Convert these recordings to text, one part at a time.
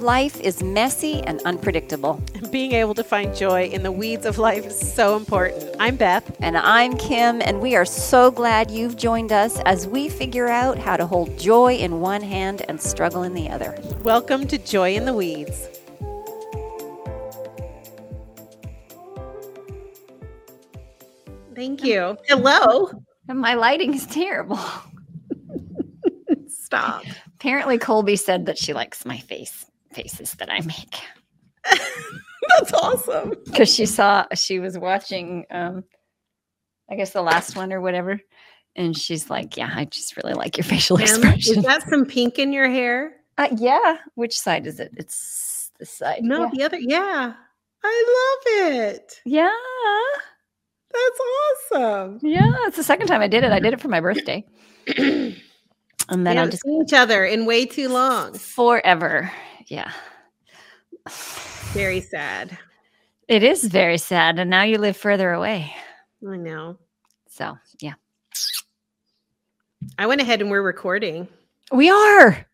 Life is messy and unpredictable. Being able to find joy in the weeds of life is so important. I'm Beth. And I'm Kim, and we are so glad you've joined us as we figure out how to hold joy in one hand and struggle in the other. Welcome to Joy in the Weeds. Thank you. Um, hello. My lighting is terrible. Stop. Apparently, Colby said that she likes my face faces that I make. That's awesome. Because she saw she was watching, um, I guess the last one or whatever, and she's like, "Yeah, I just really like your facial Em, expression." Is that some pink in your hair? Uh, yeah. Which side is it? It's this side. No, Yeah. the other. Yeah. I love it. Yeah. That's awesome. Yeah. It's the second time I did it. I did it for my birthday. and we then I haven't just seen each other in way too long. forever. Yeah. Very sad. It is very sad. And now you live further away. I know. So, yeah. I went ahead and we're recording. We are.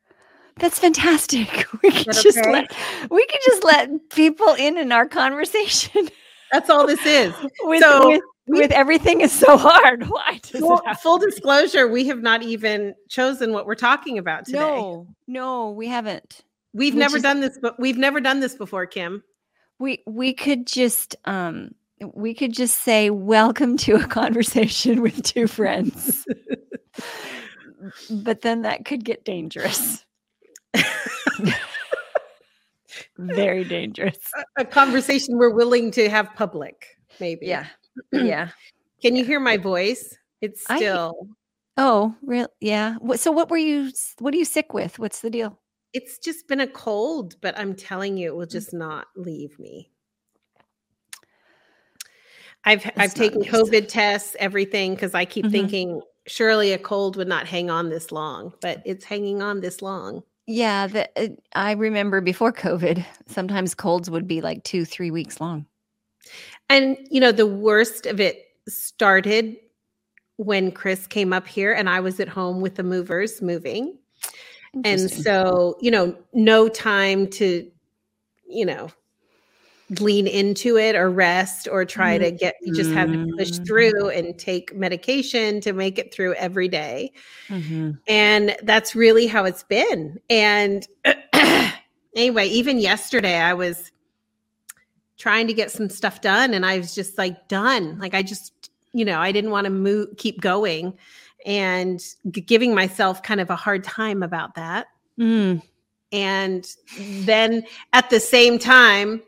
That's fantastic. We can just okay? let we can just let people in in our conversation That's all this is. with So, with, with everything is so hard. Why Full, full disclosure, we have not even chosen what we're talking about today. No, no, we haven't. We've we never just- done this, but we've never done this before, Kim. We we could just um we could just say welcome to a conversation with two friends. but then that could get dangerous. Very dangerous. A conversation we're willing to have public, maybe. Yeah. Yeah. Can you hear my voice? It's I- still, Oh, real yeah. So what were you what are you sick with? What's the deal? It's just been a cold, but I'm telling you, it Mm. will just not leave me. I've I've taken nice. COVID tests, everything, because I keep Mhm. thinking surely a cold would not hang on this long, but it's hanging on this long. Yeah, the, uh, I remember before COVID, sometimes colds would be like 2 3 weeks long. And you know, the worst of it started when Chris came up here and I was at home with the movers moving. And so, you know, no time to, you know, lean into it or rest or try to get, you just have to push Mm. through and take medication to make it through every day. Mhm. And that's really how it's been. And anyway, even yesterday, I was trying to get some stuff done and I was just like done. Like I just, you know, I didn't want to move, keep going and g- giving myself kind of a hard time about that. Mm. And then at the same time,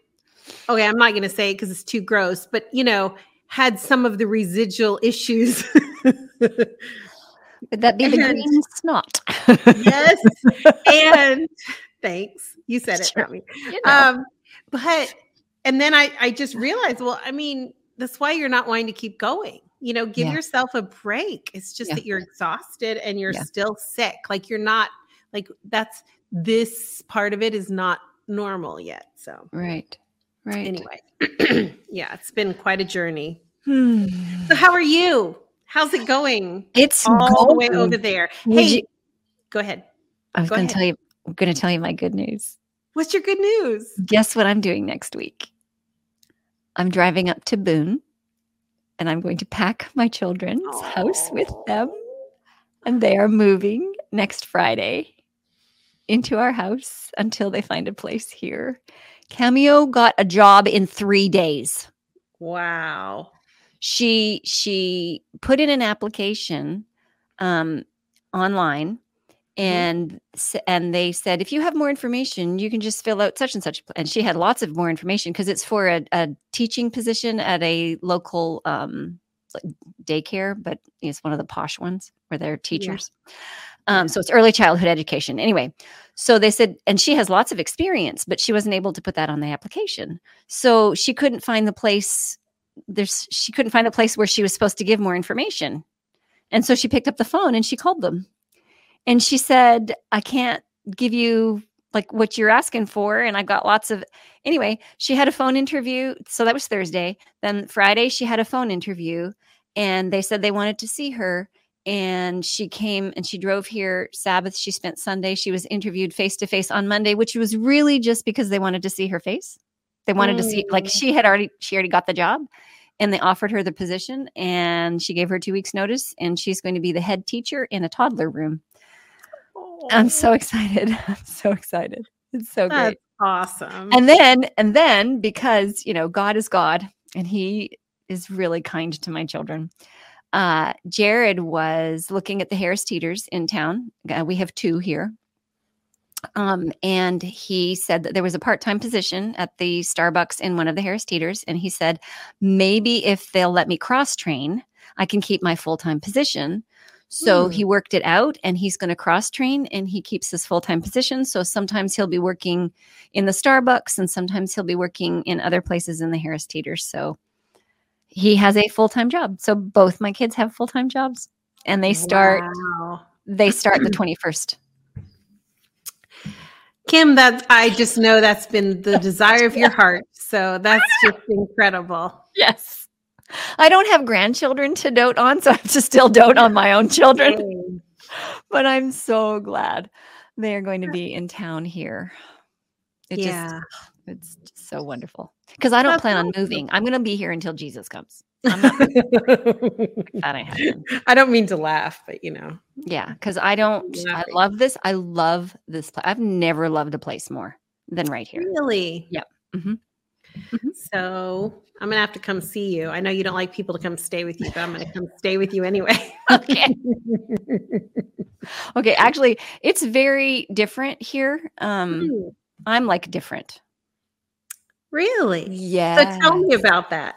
okay, I'm not going to say it because it's too gross, but you know, had some of the residual issues. Would that be the And- green snot? yes. And thanks. You said it, Sure. not me. You know. Um, but and then I I just realized, well, I mean, that's why you're not wanting to keep going. You know, give Yeah. yourself a break. It's just Yeah. that you're exhausted and you're Yeah. still sick. Like you're not like that's this part of it is not normal yet. So right. Right. anyway, yeah, it's been quite a journey. Hmm. So how are you? How's it going? It's All the way over there. Would Hey, you- go ahead. I was go going to ahead. tell you I'm going to tell you my good news. What's your good news? Guess what I'm doing next week? I'm driving up to Boone and I'm going to pack my children's house with them and they are moving next Friday into our house until they find a place here. Cameo got a job in 3 days. Wow. She she put in an application um online and s- and they said if you have more information you can just fill out such and such and she had lots of more information because it's for a, a teaching position at a local um daycare but it's one of the posh ones where they're teachers. Um so it's early childhood education. Anyway so they said and she has lots of experience but she wasn't able to put that on the application. So she couldn't find the place there's she couldn't find a place where she was supposed to give more information. And so she picked up the phone and she called them and she said i can't give you like what you're asking for and I've got lots of anyway she had a phone interview so that was thursday then friday she had a phone interview and they said they wanted to see her and she came and she drove here Sabbath. She spent Sunday. She was interviewed face to face on Monday, which was really just because they wanted to see her face. They wanted to see like Mm. she had already she already got the job and they offered her the position and she gave her 2 weeks notice and she's going to be the head teacher in a toddler room. I'm so excited. I'm so excited. It's so That's great. awesome. And then and then because, you know, God is God and he is really kind to my children. Uh Jared was looking at the Harris Teeters in town. Uh, we have two here. Um, and he said that there was a part-time position at the Starbucks in one of the Harris Teeters, and he said maybe if they'll let me cross train, I can keep my full-time position. So Hmm. he worked it out, and he's going to cross train, and he keeps his full-time position. So sometimes he'll be working in the Starbucks, and sometimes he'll be working in other places in the Harris Teeters. So he has a full-time job. So both my kids have full-time jobs, and they start Wow. they start the twenty first. Kim, that I just know that's been the desire of your heart. So that's just incredible. Yes. I don't have grandchildren to dote on, so I have to still dote on my own children. But I'm so glad they are going to be in town here. It yeah. just it's just so wonderful. Because I don't plan on moving. I'm gonna be here until Jesus comes. I'm not that I happen. I don't mean to laugh, but you know. Yeah, because I don't I love this. I love this place. I've never loved a place more than right here. Really? Yep. Mm-hmm. Mhm. So I'm gonna have to come see you. I know you don't like people to come stay with you, but I'm gonna come stay with you anyway. Okay. Okay. Actually, it's very different here. Um, Hmm, I'm like different. really? Yeah. So tell me about that.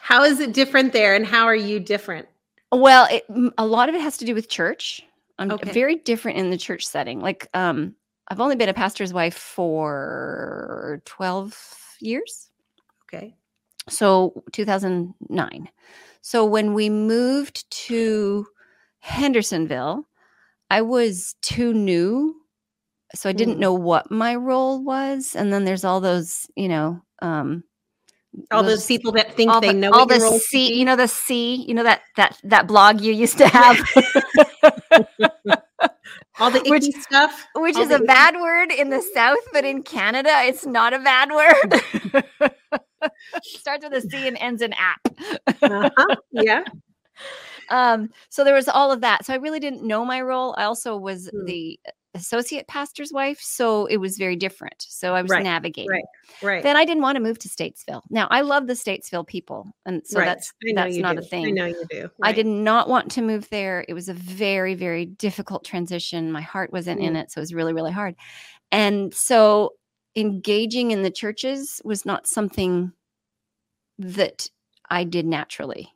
How is it different there, and how are you different? Well, it, a lot of it has to do with church. I'm Okay. very different in the church setting. Like, um, I've only been a pastor's wife for 12 years. Okay. So 2009. So when we moved to Hendersonville, I was too new. So I didn't Hmm. know what my role was. And then there's all those, you know, um, All those people that think they the, know all the C, you know, the C, you know, that, that, that blog you used to have, all the icky which- stuff, which is a icky- bad word in the South, but in Canada, it's not a bad word. Starts with a C and ends in app. Uh-huh. Yeah. um so there was all of that so i really didn't know my role i also was Hmm. the associate pastor's wife so it was very different so i was Right, navigating right, Right. then i didn't want to move to statesville now i love the statesville people and so right. that's that's not do. a thing I know you do. I did not want to move there. It was a very, very difficult transition. My heart wasn't in Mm. it. So it was really, really hard. And so engaging in the churches was not something that I did naturally.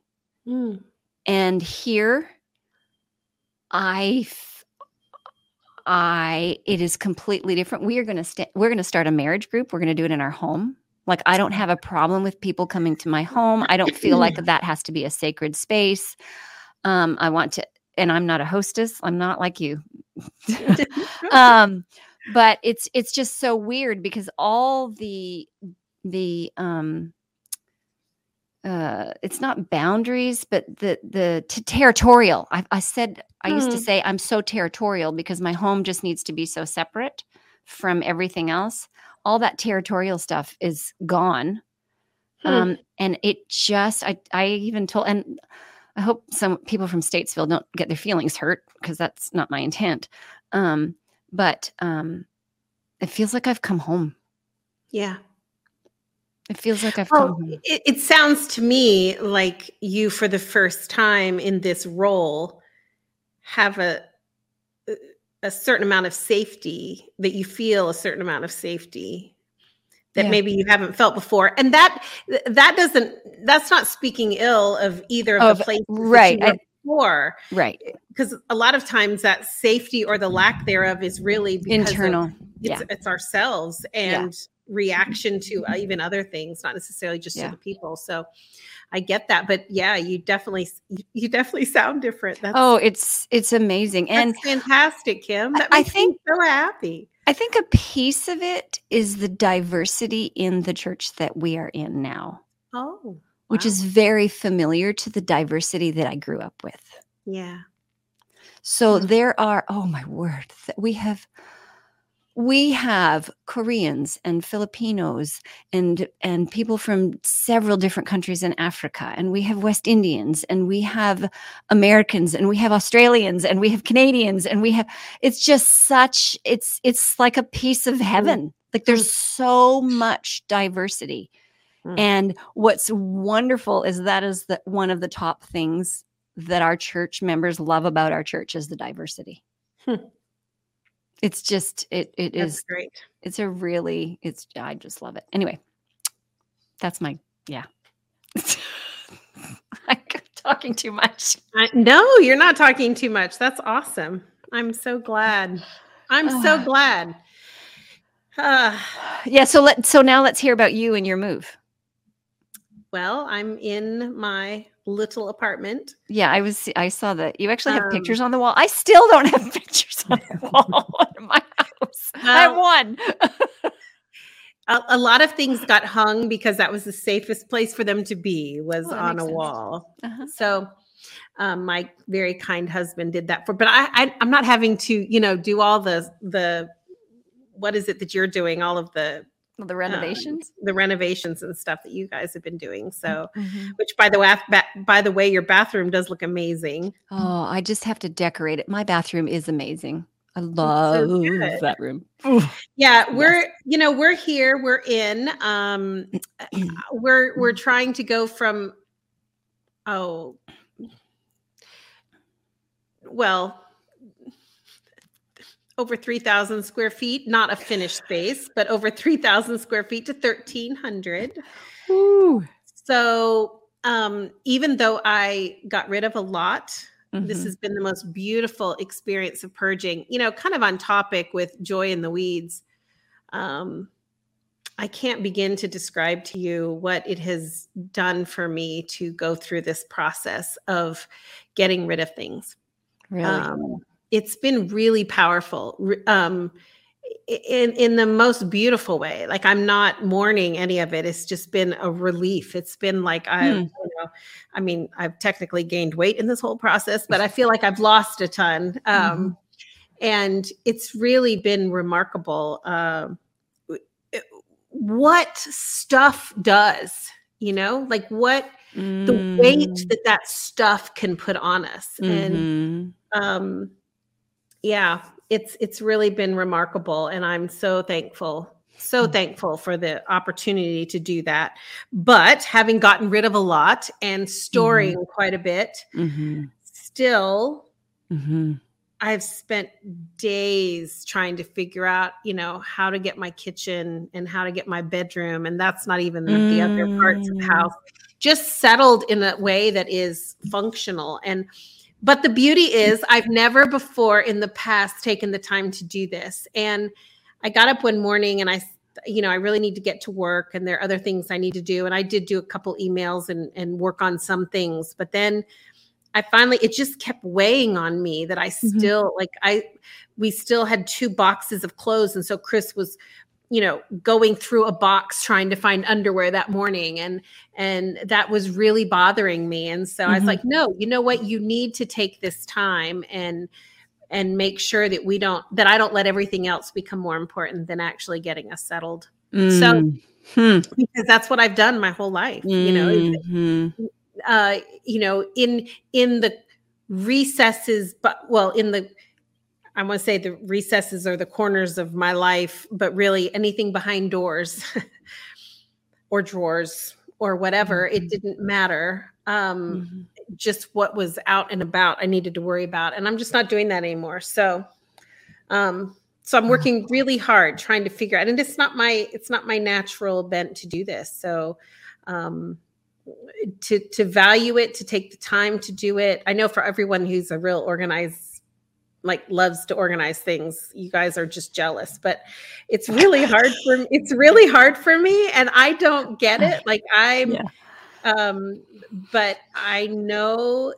Mm. And here, I, I, it is completely different. We are going to st- we're going to start a marriage group. We're going to do it in our home. Like I don't have a problem with people coming to my home. I don't feel like that has to be a sacred space. Um, I want to, and I'm not a hostess. I'm not like you. um, but it's it's just so weird because all the the um uh it's not boundaries but the the t- territorial I, I said i used to Hmm. say i'm so territorial because my home just needs to be so separate from everything else all that territorial stuff is gone Hmm. um and it just i i even told and i hope some people from statesville don't get their feelings hurt because that's not my intent um but um it feels like i've come home yeah. It feels like i've come Well, home it, it sounds to me like you, for the first time in this role, have a a certain amount of safety that you feel a certain amount of safety that Yeah. maybe you haven't felt before, and that that doesn't that's not speaking ill of either of, Of- the places right, that you were before, right eh, because a lot of times that safety or the lack thereof is really internal it's, Yeah. it's ourselves and reaction to uh, even other things not necessarily just Yeah. to the people. So i get that but yeah you definitely you- definitely sound different. That's, oh it's it's amazing and fantastic kim. That I think- me so happy. I think a piece of it is the diversity in the church that we are in now. Oh which is very familiar to the diversity that i grew up with. Yeah. So there are, oh my word, we have we have Koreans and Filipinos and and people from several different countries in Africa and we have West Indians and we have Americans and we have Australians and we have Canadians and we have it's just such it's it's like a piece of heaven. Like there's so much diversity. Mm. And what's wonderful is that is the one of the top things that our church members love about our church is the diversity. Hmm. It's just it it That's is great. it's a really it's I just love it. Anyway, that's my yeah. I'm talking too much. I, no, you're not talking too much. That's awesome. I'm so glad. I'm so glad. Ah, Yeah, so let so now let's hear about you and your move. well, I'm in my little apartment. Yeah, I was I saw that you actually have Um, pictures on the wall. I still don't have pictures on the wall in my house. I have one. A, a lot of things got hung because that was the safest place for them to be was Oh, on a sense. wall. Uh-huh. So um, my very kind husband did that for, but I, I I'm not having to, you know, do all the the what is it that you're doing? All of the Well, the renovations. the renovations and stuff that you guys have been doing. So, Mhm. which by the way, by the way, your bathroom does look amazing. Oh, I just have to decorate it. My bathroom is amazing. I love good. that room. Yeah, we're you know we're here. We're in. Um, we're we're trying to go from oh well over 3000 square feet not a finished space but over 3000 square feet to 1300 Ooh. so um even though i got rid of a lot this Mhm. has been the most beautiful experience of purging you know kind of on topic with joy in the weeds um i can't begin to describe to you what it has done for me to go through this process of getting rid of things really. um, it's been really powerful um, in in the most beautiful way like i'm not mourning any of it it's just been a relief it's been like i Hmm. you know i mean i've technically gained weight in this whole process but i feel like i've lost a ton um, and it's really been remarkable um, w- what stuff does you know like what the weight Mm. that that stuff can put on us and Mhm. um yeah it's it's really been remarkable and i'm so thankful so Mm. thankful for the opportunity to do that but having gotten rid of a lot and storing quite a bit Mhm. still Mhm. i've spent days trying to figure out you know how to get my kitchen and how to get my bedroom and that's not even the, the other parts of the Mm. house just settled in a way that is functional and but the beauty is i've never before in the past taken the time to do this. And i got up one morning and I, you know i really need to get to work and there are other things i need to do. And i did do a couple emails and and work on some things but then i finally it just kept weighing on me that i Mhm. still like i we still had two boxes of clothes. And so chris was you know going through a box trying to find underwear that morning and and that was really bothering me and so i was Mhm. like no you know what you need to take this time and and make sure that we don't that i don't let everything else become more important than actually getting us settled So- Mm. Hmm. because that's what i've done my whole life you know Mhm. uh you know in in the recesses but well in the i want to say the recesses or the corners of my life but really anything behind doors or drawers or whatever it Mhm. didn't matter. Um Mhm. just what was out and about i needed to worry about and i'm just not doing that anymore. So um so i'm working really hard trying to figure out and it's not my it's not my natural bent to do this. So um to to value it to take the time to do it. I know for everyone who's a real organized like loves to organize things you guys are just jealous but it's really hard for me. it's really hard for me and i don't get it like i'm Yeah. um but i know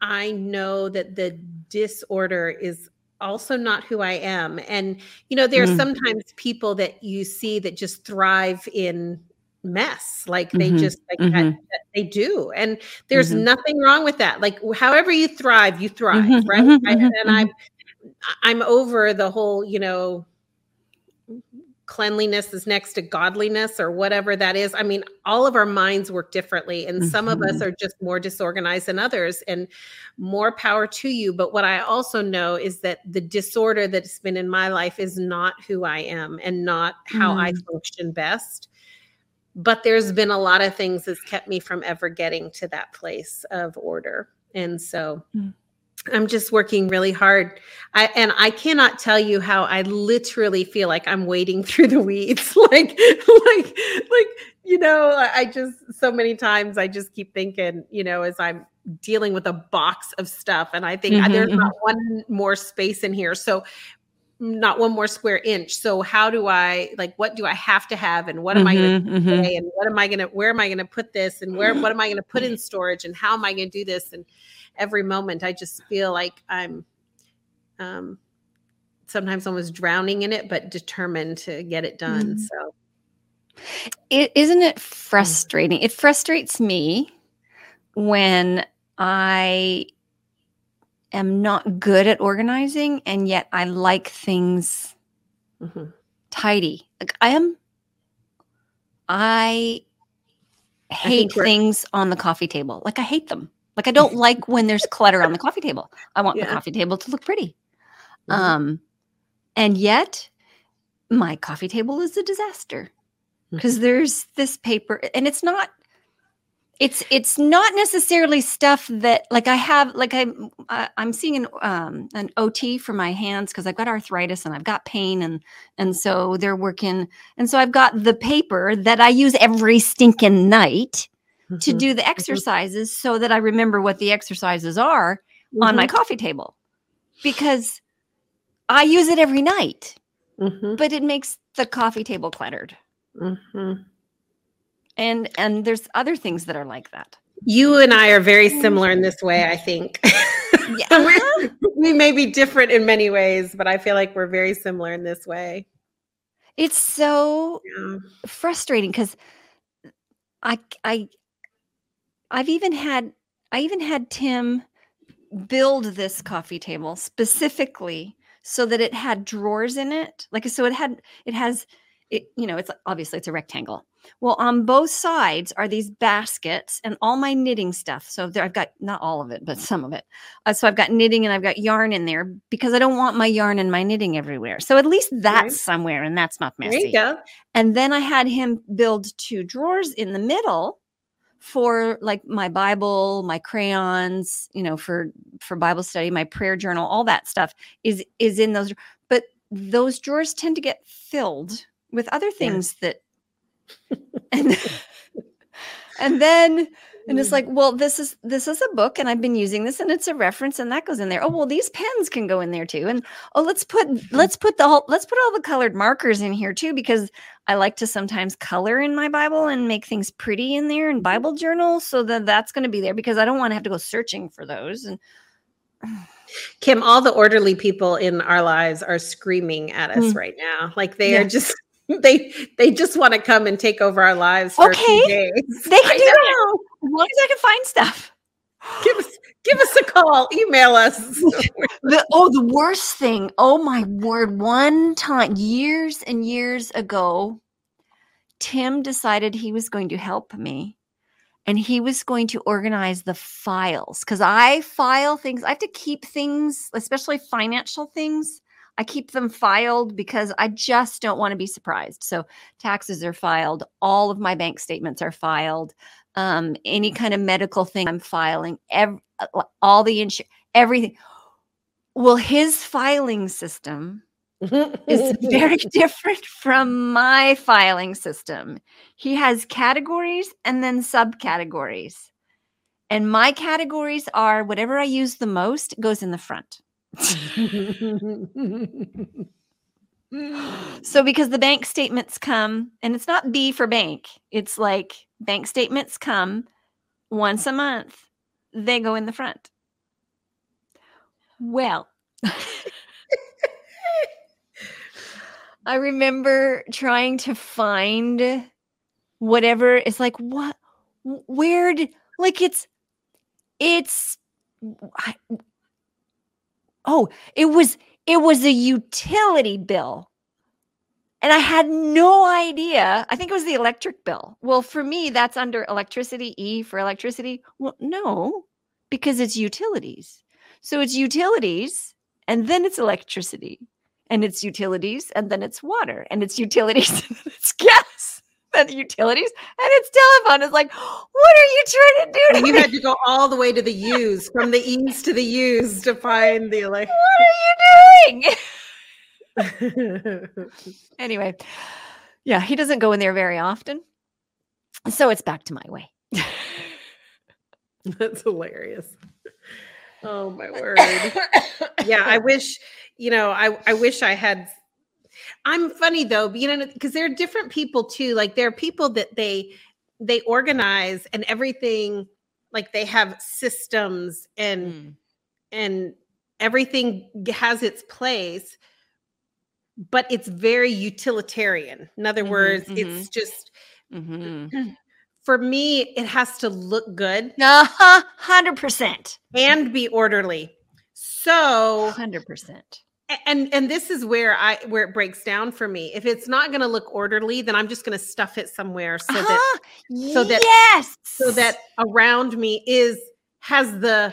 i know that the disorder is also not who i am and you know there are Mm. sometimes people that you see that just thrive in mess like they Mhm, just like that, mhm. that they do and there's Mhm. nothing wrong with that like however you thrive you thrive Mhm, right mhm, I, mhm, and i'm i'm over the whole you know cleanliness is next to godliness or whatever that is i mean all of our minds work differently and some of us are just more disorganized than others and more power to you but what i also know is that the disorder that's been in my life is not who i am and not how i Mm. function best but there's been a lot of things that's kept me from ever getting to that place of order. And so Mm. i'm just working really hard. I, and i cannot tell you how i literally feel like i'm wading through the weeds. Like like like you know I, just so many times i just keep thinking you know as i'm dealing with a box of stuff and i think Mhm, there's not one more space in here. So not one more square inch so how do i like what do i have to have and what am i going to Mhm, mhm. today and what am i going to where am i going to put this and where what am i going to put in storage and how am i going to do this and every moment i just feel like i'm um sometimes almost drowning in it but determined to get it done Mhm. so It isn't it frustrating? It frustrates me when I am not good at organizing and yet I like things mhm. tidy. Like I am I hate we're- things on the coffee table. Like I hate them. Like I don't like when there's clutter on the coffee table. I want the coffee table to look pretty. Mhm. Um and yet my coffee table is a disaster because there's this paper and it's not it's it's not necessarily stuff that like I have like I'm I, I'm seeing an um an OT for my hands because I've got arthritis and I've got pain and and so they're working and so I've got the paper that I use every stinking night to Mhm. do the exercises so that I remember what the exercises are on my Mhm. coffee table because I use it every night Mhm. but it makes the coffee table cluttered. And and there's other things that are like that. You and i are very mm. similar in this way i think. Yeah. We, we may be different in many ways but i feel like we're very similar in this way. It's so yeah. frustrating because i i i've even had i even had tim build this coffee table specifically so that it had drawers in it. Like so it had it has it you know it's obviously it's a rectangle. Well on both sides are these baskets and all my knitting stuff. So there i've got not all of it but some of it. Uh, so i've got knitting and i've got yarn in there because i don't want my yarn and my knitting everywhere. So at least that's Right. somewhere and that's not there messy. you go. And then I had him build two drawers in the middle for like my Bible, my crayons, you know, for for Bible study, my prayer journal, all that stuff is is in those. But those drawers tend to get filled with other things that, and and then and it's like, well, this is this is a book, and I've been using this, and it's a reference, and that goes in there. Oh, well, these pens can go in there too, and oh, let's put let's put the whole let's put all the colored markers in here too, because I like to sometimes color in my Bible and make things pretty in there in Bible journals, so that that's going to be there because I don't want to have to go searching for those. And kim all the orderly people in our lives are screaming at us Mm. right now like they Yeah. are just they they just want to come and take over our lives for a few Okay. they can do that as long as I can find stuff. give us give us a call email us The, oh, the worst thing. Oh my word. One time, years and years ago, Tim decided he was going to help me and he was going to organize the files because I file things. I have to keep things, especially financial things. I keep them filed because I just don't want to be surprised. So taxes are filed, all of my bank statements are filed, um, any kind of medical thing I'm filing, ev- uh, all the insurance, everything. Well, his filing system is very different from my filing system. He has categories and then subcategories. And my categories are whatever I use the most goes in the front. So because the bank statements come, and it's not B for bank, it's like bank statements come once a month, they go in the front. Well, I remember trying to find whatever. It's like what? Did like it's it's oh it was it was a utility bill. And i had no idea i think it was the electric bill. Well for me that's under electricity e for electricity. Well no because it's utilities. So it's utilities and then it's electricity. And it's utilities and then it's water. And it's utilities and it's gas and the utilities and it's telephone it's like what are you trying to do to you me? had to go all the way to the U's, from the E's to the U's to find the like. what are you doing anyway yeah he doesn't go in there very often so it's back to my way That's hilarious. Oh my word. Yeah, I wish, you know, I I wish I had I'm funny though, you know, because there are different people too. Like there are people that they they organize and everything like they have systems and Mm. and everything has its place but it's very utilitarian in other Mhm, words mhm. it's just Mhm. for me it has to look good uh-huh 100% and be orderly so 100% and and this is where i where it breaks down for me if it's not going to look orderly then i'm just going to stuff it somewhere so that uh-huh. so that- yes so that around me is has the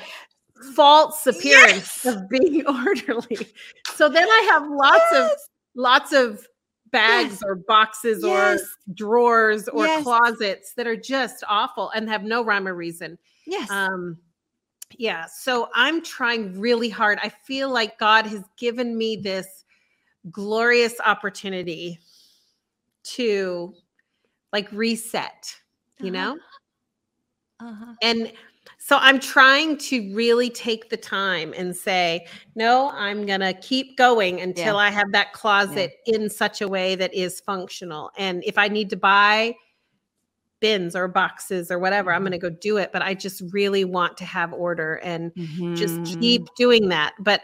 false appearance Yes! of being orderly so then i have lots of lots of bags Yes. or boxes Yes. or drawers or Yes. closets that are just awful and have no rhyme or reason yes um yeah so i'm trying really hard. I feel like god has given me this glorious opportunity to like reset you Uh-huh. know? Uh-huh. and so i'm trying to really take the time and say no i'm gonna keep going until i have that closet in such a way that is functional. And if i need to buy bins or boxes or whatever i'm Mhm. gonna go do it but i just really want to have order and just Mhm. keep doing that but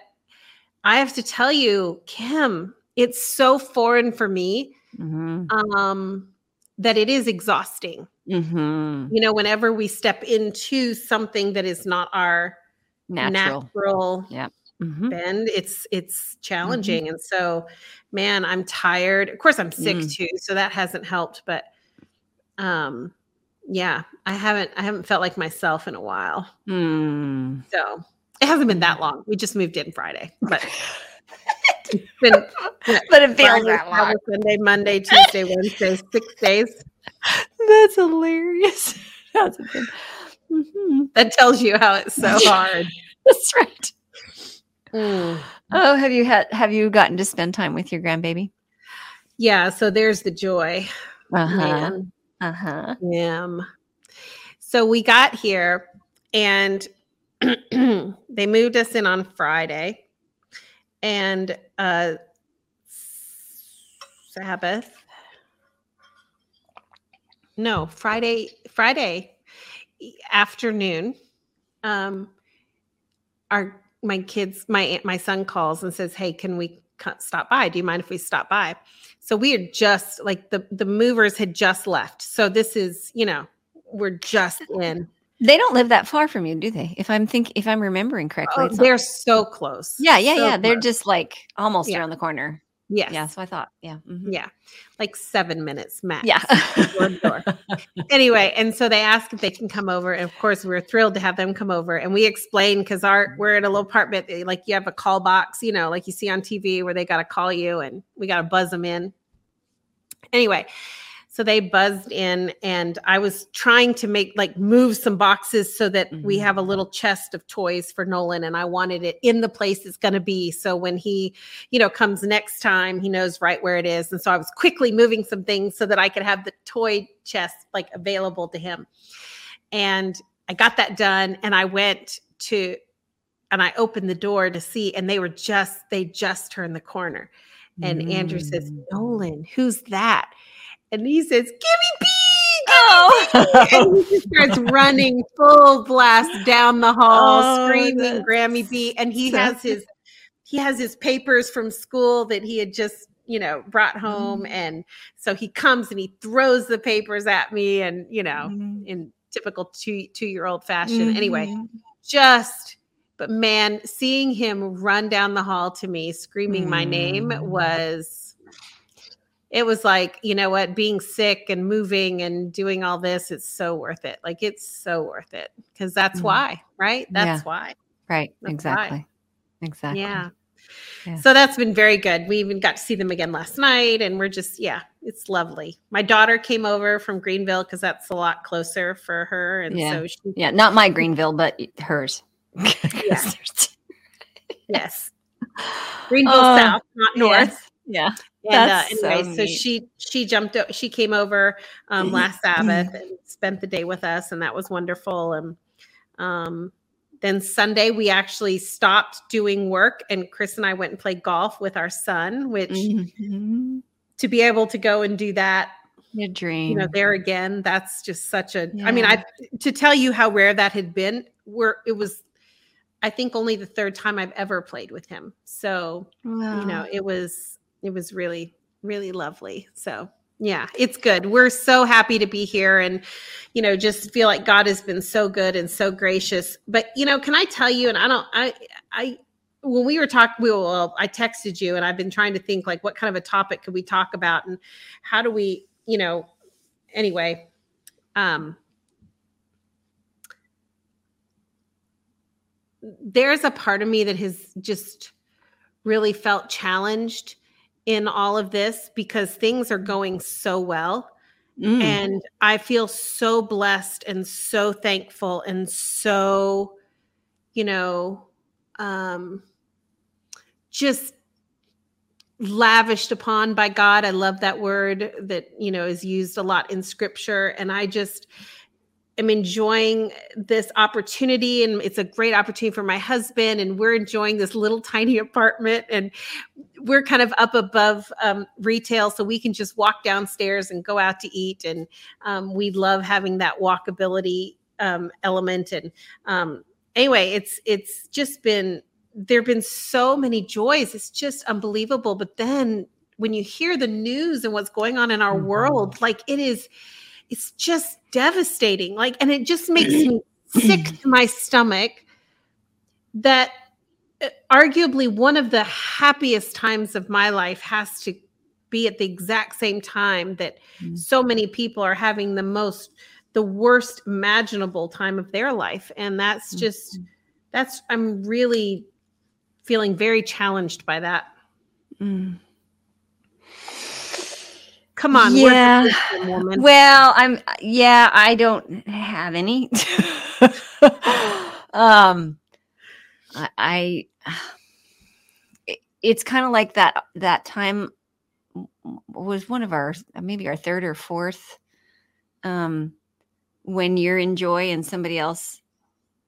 i have to tell you kim it's so foreign for me Mhm. um that it is exhausting Mhm. you know whenever we step into something that is not our natural natural Mhm. bend it's it's challenging and so man i'm tired of course i'm sick Mm. too so that hasn't helped but um yeah i haven't i haven't felt like myself in a while Mm. so it hasn't been that long we just moved in friday but it's been but it feels Friday, that long. Saturday, sunday monday tuesday wednesday six days That's hilarious. That's. Mhm. that tells you how it's so hard That's right. Mm. Oh, have you had? Have you gotten to spend time with your grandbaby? yeah so there's the joy Uh huh. man. Uh huh. Yeah. So we got here and they moved us in on Friday and uh Sabbath. No, Friday Friday afternoon. Um our my kids my my son calls and says, "Hey, can we stop by? Do you mind if we stop by?" So we are just like the the movers had just left. So this is, you know, we're just in. They don't live that far from you, do they? If I'm think, if I'm remembering correctly, Oh, they're so close. yeah, yeah, So yeah. They're just like almost Yeah. around the corner. Yes. Yeah. So I thought, yeah, mhm. Yeah. Like seven minutes max. yeah. door to door. Anyway, and so they asked if they can come over. And of course, we are thrilled to have them come over. And we explain because our we're in a little apartment, eh, like you have a call box, you know, like you see on TV where they got to call you and we got to buzz them in. Anyway, so they buzzed in, and I was trying to make like move some boxes so that we Mhm. have a little chest of toys for Nolan, and I wanted it in the place it's going to be. So when he, you know, comes next time, he knows right where it is. And so I was quickly moving some things so that I could have the toy chest like available to him. And I got that done, and I went to, and I opened the door to see, and they were just they just turned the corner. And Andrew says, Mm. Nolan, who's that? And he says, Gimme B! Oh. And he just starts running full blast down the hall, Oh, screaming that's Grammy B. And he has his he has his papers from school that he had just you know, brought home. Mhm. And so he comes and he throws the papers at me and, you know, Mhm. in typical two two year old fashion. Anyway, Mhm. just but man, seeing him run down the hall to me screaming my name Mm. was it was like, you know what, being sick and moving and doing all this, it's so worth it. Like it's so worth it because that's Mm. why, right? That's Yeah. why. Right. That's why. Exactly. Exactly. Yeah. Yeah. So that's been very good. We even got to see them again last night, and we're just, yeah, it's lovely. My daughter came over from Greenville because that's a lot closer for her. And Yeah. so she, Yeah. Not my Greenville, but hers. Yeah. yes, Greenville Oh, South, not North. Yes. Yeah. And uh, so anyway, so, neat. she she jumped. o- She came over um, last Sabbath and spent the day with us, and that was wonderful. And um, then Sunday we actually stopped doing work, and Chris and I went and played golf with our son. Which Mhm. to be able to go and do that, Your dream. you know, there again, that's just such a. I mean, I to tell you how rare that had been. Where it was, I think only the third time I've ever played with him. So you know it was it was really really lovely. So yeah it's good. We're so happy to be here and you know just feel like god has been so good and so gracious. But you know can i tell you and i don't i i when we were talking we well i texted you and i've been trying to think like what kind of a topic could we talk about and how do we you know anyway um there's a part of me that has just really felt challenged in all of this because things are going so well. Mm. and i feel so blessed and so thankful and so you know um just lavished upon by god. I love that word that you know is used a lot in scripture. And i just am enjoying this opportunity and it's a great opportunity for my husband and we're enjoying this little tiny apartment and we're kind of up above um, retail so we can just walk downstairs and go out to eat and um, we love having that walkability um, element and um, anyway it's it's just been there have been so many joys it's just unbelievable but then when you hear the news and what's going on in our Mhm. world like it is it's just devastating. Like and it just makes me sick to my stomach that uh, arguably one of the happiest times of my life has to be at the exact same time that Mm. so many people are having the most the worst imaginable time of their life. And that's just that's i'm really feeling very challenged by that. Mm. Come on Yeah. Well, I'm yeah, I don't have any. um I, I it- it's kind of like that that time was one of our maybe our third or fourth um when you're in joy and somebody else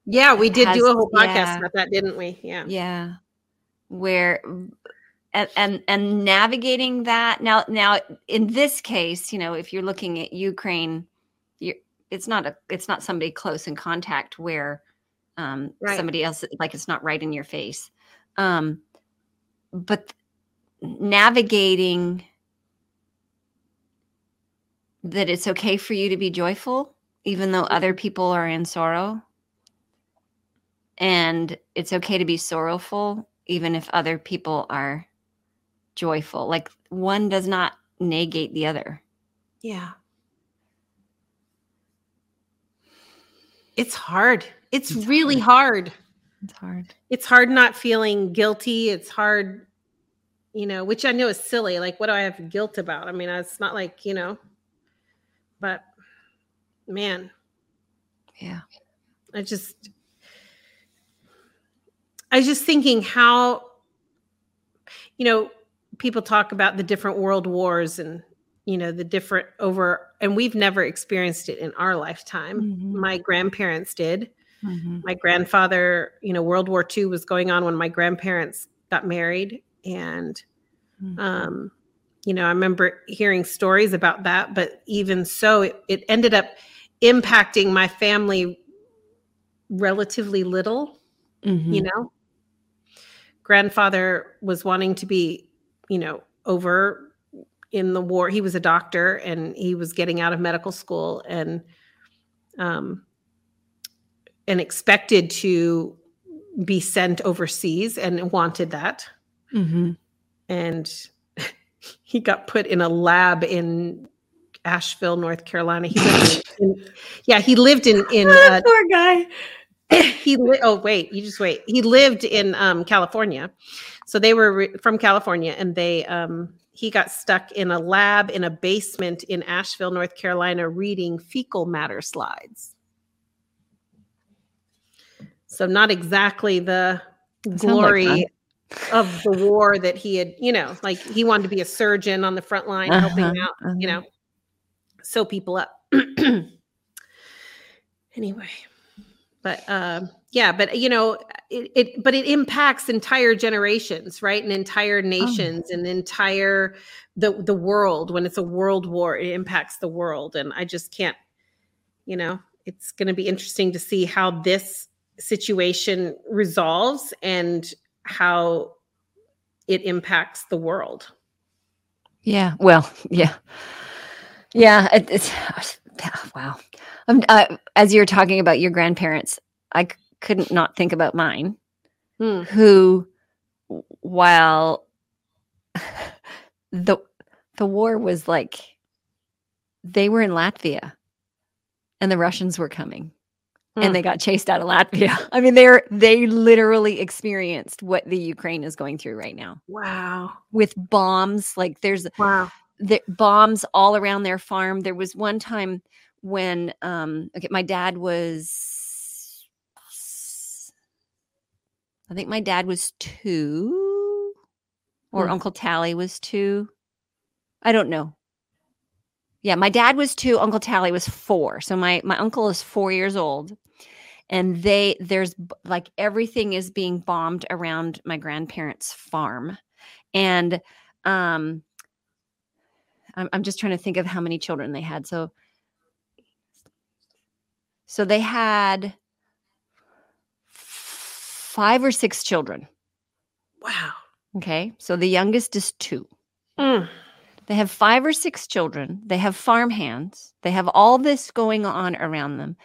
yeah we did do a whole podcast yeah. about that didn't we yeah yeah where and, and and navigating that. Now now in this case you know if you're looking at ukraine you it's not a it's not somebody close in contact where um Right. somebody else like it's not right in your face. Um but navigating that it's okay for you to be joyful even though other people are in sorrow. And it's okay to be sorrowful even if other people are joyful like one does not negate the other. Yeah. It's hard. It's, It's really hard. it's hard. It's hard not feeling guilty. It's hard you know which i know is silly. Like what do i have guilt about? I mean it's not like you know but man. Yeah. I just i was just thinking how you know people talk about the different world wars and you know the different over and we've never experienced it in our lifetime Mhm. my grandparents did Mhm. my grandfather you know world war ii was going on when my grandparents got married and Mhm. um you know i remember hearing stories about that but even so it, it ended up impacting my family relatively little you Mhm. know grandfather was wanting to be you know over in the war. He was a doctor and he was getting out of medical school and um and expected to be sent overseas and wanted that. Mm-hmm. And he got put in a lab in Asheville, North Carolina. He lived in, in- yeah, he lived in in uh, Poor guy. he li- oh wait you just wait. He lived in um california. So they were re- from california and they um he got stuck in a lab in a basement in asheville north carolina reading fecal matter slides. So not exactly the like glory of the war that he had you know like he wanted to be a surgeon on the front line helping Uh-huh, out you uh-huh. know sew people up. Anyway but um yeah but you know it, it but it impacts entire generations right and entire nations and entire the the world when it's a world war it impacts the world and i just can't you know it's going to be interesting to see how this situation resolves and how it impacts the world Yeah. Well, yeah. Yeah. It, it's wow. Um, uh, as you're talking about your grandparents, I c- couldn't not think about mine, Hmm. who, while the the war was like, they were in Latvia, and the Russians were coming, Hmm. and they got chased out of Latvia. I mean, they're they literally experienced what the Ukraine is going through right now wow with bombs. Like there's wow the bombs all around their farm. There was one time when um okay, my dad was I think my dad was 2 or Hmm. Uncle Tally was 2. I don't know. Yeah, my dad was 2, Uncle Tally was 4. So my my uncle is 4 years old and they there's like everything is being bombed around my grandparents' farm. And um I'm, I'm just trying to think of how many children they had. So, so they had five or six children. wow Okay. So the youngest is two. Mm. They have five or six children. They have farm hands. They have all this going on around them.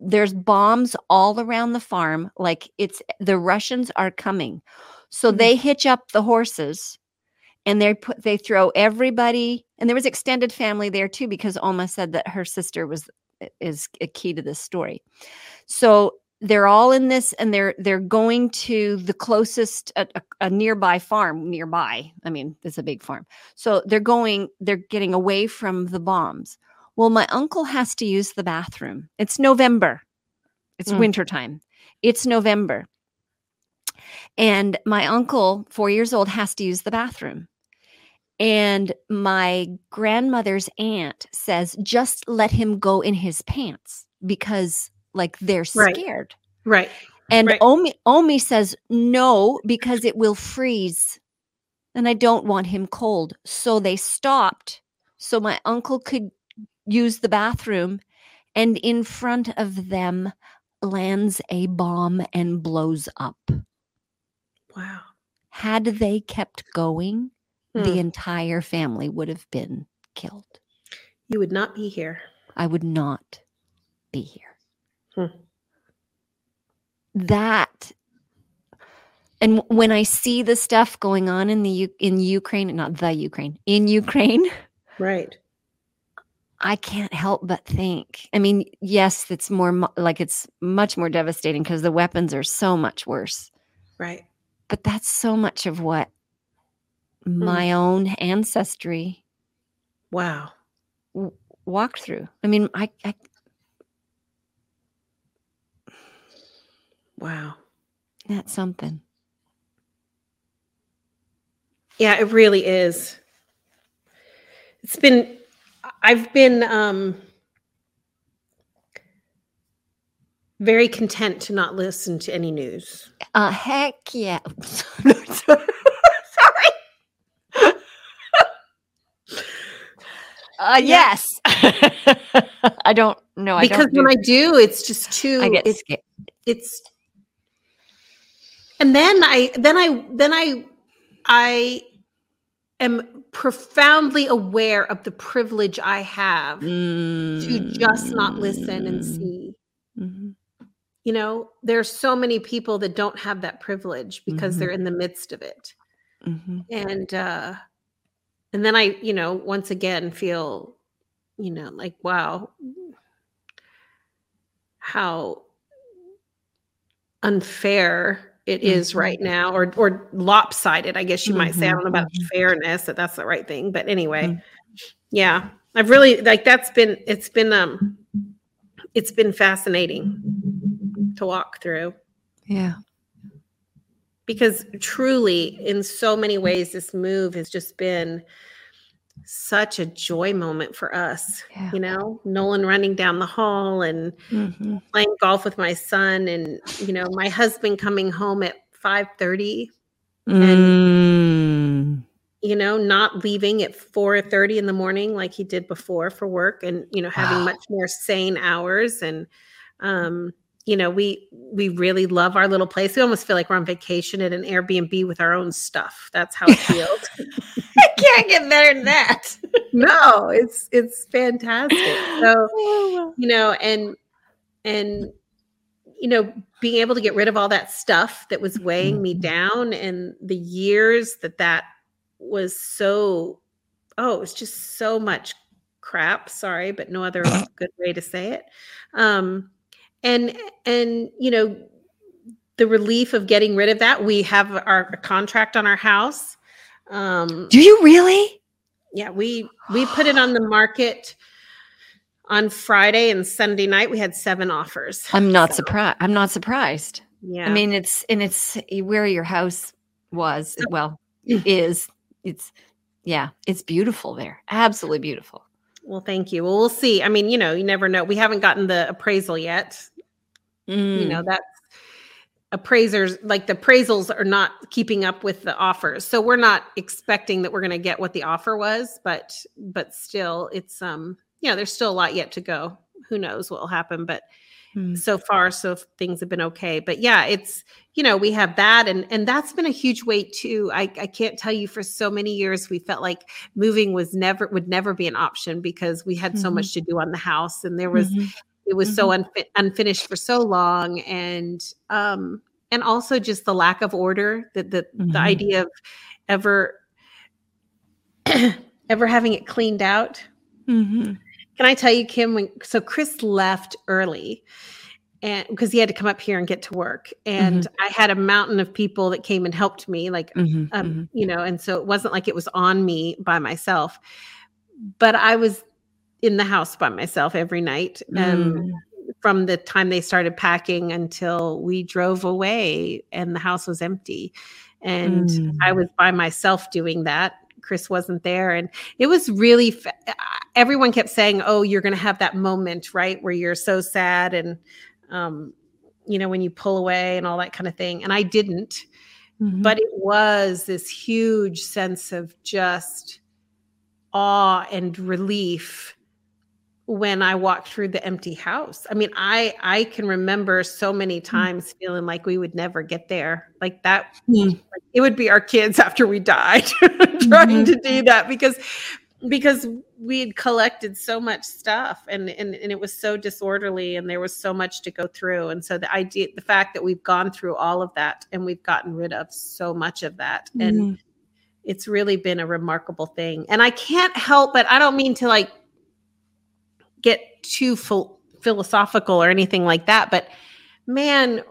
There's bombs all around the farm. Like it's the Russians are coming. So Mhm. they hitch up the horses and they put they throw everybody and there was extended family there too because Alma said that her sister was is a key to this story. So they're all in this and they're they're going to the closest a, a, a nearby farm nearby. I mean, it's a big farm. So they're going they're getting away from the bombs. Well, my uncle has to use the bathroom. It's November. It's Mm. wintertime. It's November. And my uncle, four years old, has to use the bathroom. And my grandmother's aunt says, just let him go in his pants because, like, they're Right. scared. right And Right. Omi, Omi says, no, because it will freeze. And I don't want him cold. So they stopped so my uncle could use the bathroom. And in front of them lands a bomb and blows up. wow Had they kept going, Hmm. the entire family would have been killed. you would not be here I would not be here. Hmm. That and when I see the stuff going on in the U- in Ukraine, not the Ukraine, in Ukraine, right I can't help but think. I mean, yes, it's more like it's much more devastating because the weapons are so much worse. right But that's so much of what my own ancestry wow walked through. I mean, I, I wow that's something. Yeah, it really is. It's been I've been um very content to not listen to any news. Uh, heck yeah. Uh, yes. I don't know. I because don't do, when I do, it's just too I get it's scared. it's and then I then I then I I am profoundly aware of the privilege I have Mm. to just not listen and see. Mhm. You know, there's so many people that don't have that privilege because Mhm. they're in the midst of it. Mhm. And uh and then I, you know, once again feel, you know, like wow, how unfair it is Mhm. right now or or lopsided, I guess you might say. I don't know about Mhm, mhm. fairness, that that's the right thing, but anyway. Mm. Yeah. I've really like that's been it's been um it's been fascinating to walk through Yeah. Because truly in so many ways this move has just been such a joy moment for us Yeah. you know nolan running down the hall and Mhm. playing golf with my son and you know my husband coming home at 5.30 Mm. you know not leaving at 4.30 in the morning like he did before for work and you know having Wow. much more sane hours and um you know we we really love our little place. We almost feel like we're on vacation at an airbnb with our own stuff. That's how it feels. I can't get better than that. no it's it's fantastic. So Oh, you know and and you know being able to get rid of all that stuff that was weighing me Mhm. down and the years that that was so oh it was just so much crap. Sorry but no other good way to say it. Um and and you know the relief of getting rid of that we have our contract on our house um Do you really? yeah, we we put it on the market on Friday and Sunday night. We had seven offers. I'm not So, surprised. I'm not surprised. Yeah, I mean, it's and it's where your house was. Well, is it's yeah, it's beautiful there. Absolutely beautiful. Well, thank you. Well, we'll see. I mean, you know, you never know. We haven't gotten the appraisal yet. You Mm. know, that's appraisers like the appraisals are not keeping up with the offers. So we're not expecting that we're going to get what the offer was, but but still, it's um, you know, there's still a lot yet to go. Who knows what will happen, but Mm. so far so things have been okay but yeah it's you know we have that and and that's been a huge weight too i i can't tell you for so many years we felt like moving was never would never be an option because we had so Mhm. much to do on the house and there was Mhm. it was so unfi- unfinished for so long and um and also just the lack of order that the Mhm. the idea of ever ever having it cleaned out Mhm. Can I tell you, Kim? When so Chris left early, and because he had to come up here and get to work, and I had a mountain of people that came and helped me, like Mhm. um, Mhm. you know, and so it wasn't like it was on me by myself, but I was in the house by myself every night. Um, Mm. from the time they started packing until we drove away and the house was empty. And Mm. I was by myself doing that. Chris wasn't there. And it was really, everyone kept saying, Oh, you're going to have that moment, right? Where you're so sad and, um, you know, when you pull away and all that kind of thing. And I didn't Mhm. but it was this huge sense of just awe and relief when I walked through the empty house. I mean, I I can remember so many times feeling like we would never get there. Like that Mm. like, it would be our kids after we died trying to do that because because we had collected so much stuff and, and and it was so disorderly and there was so much to go through and so the idea the fact that we've gone through all of that and we've gotten rid of so much of that and Mhm. it's really been a remarkable thing and i can't help but i don't mean to like get too phil- philosophical or anything like that but man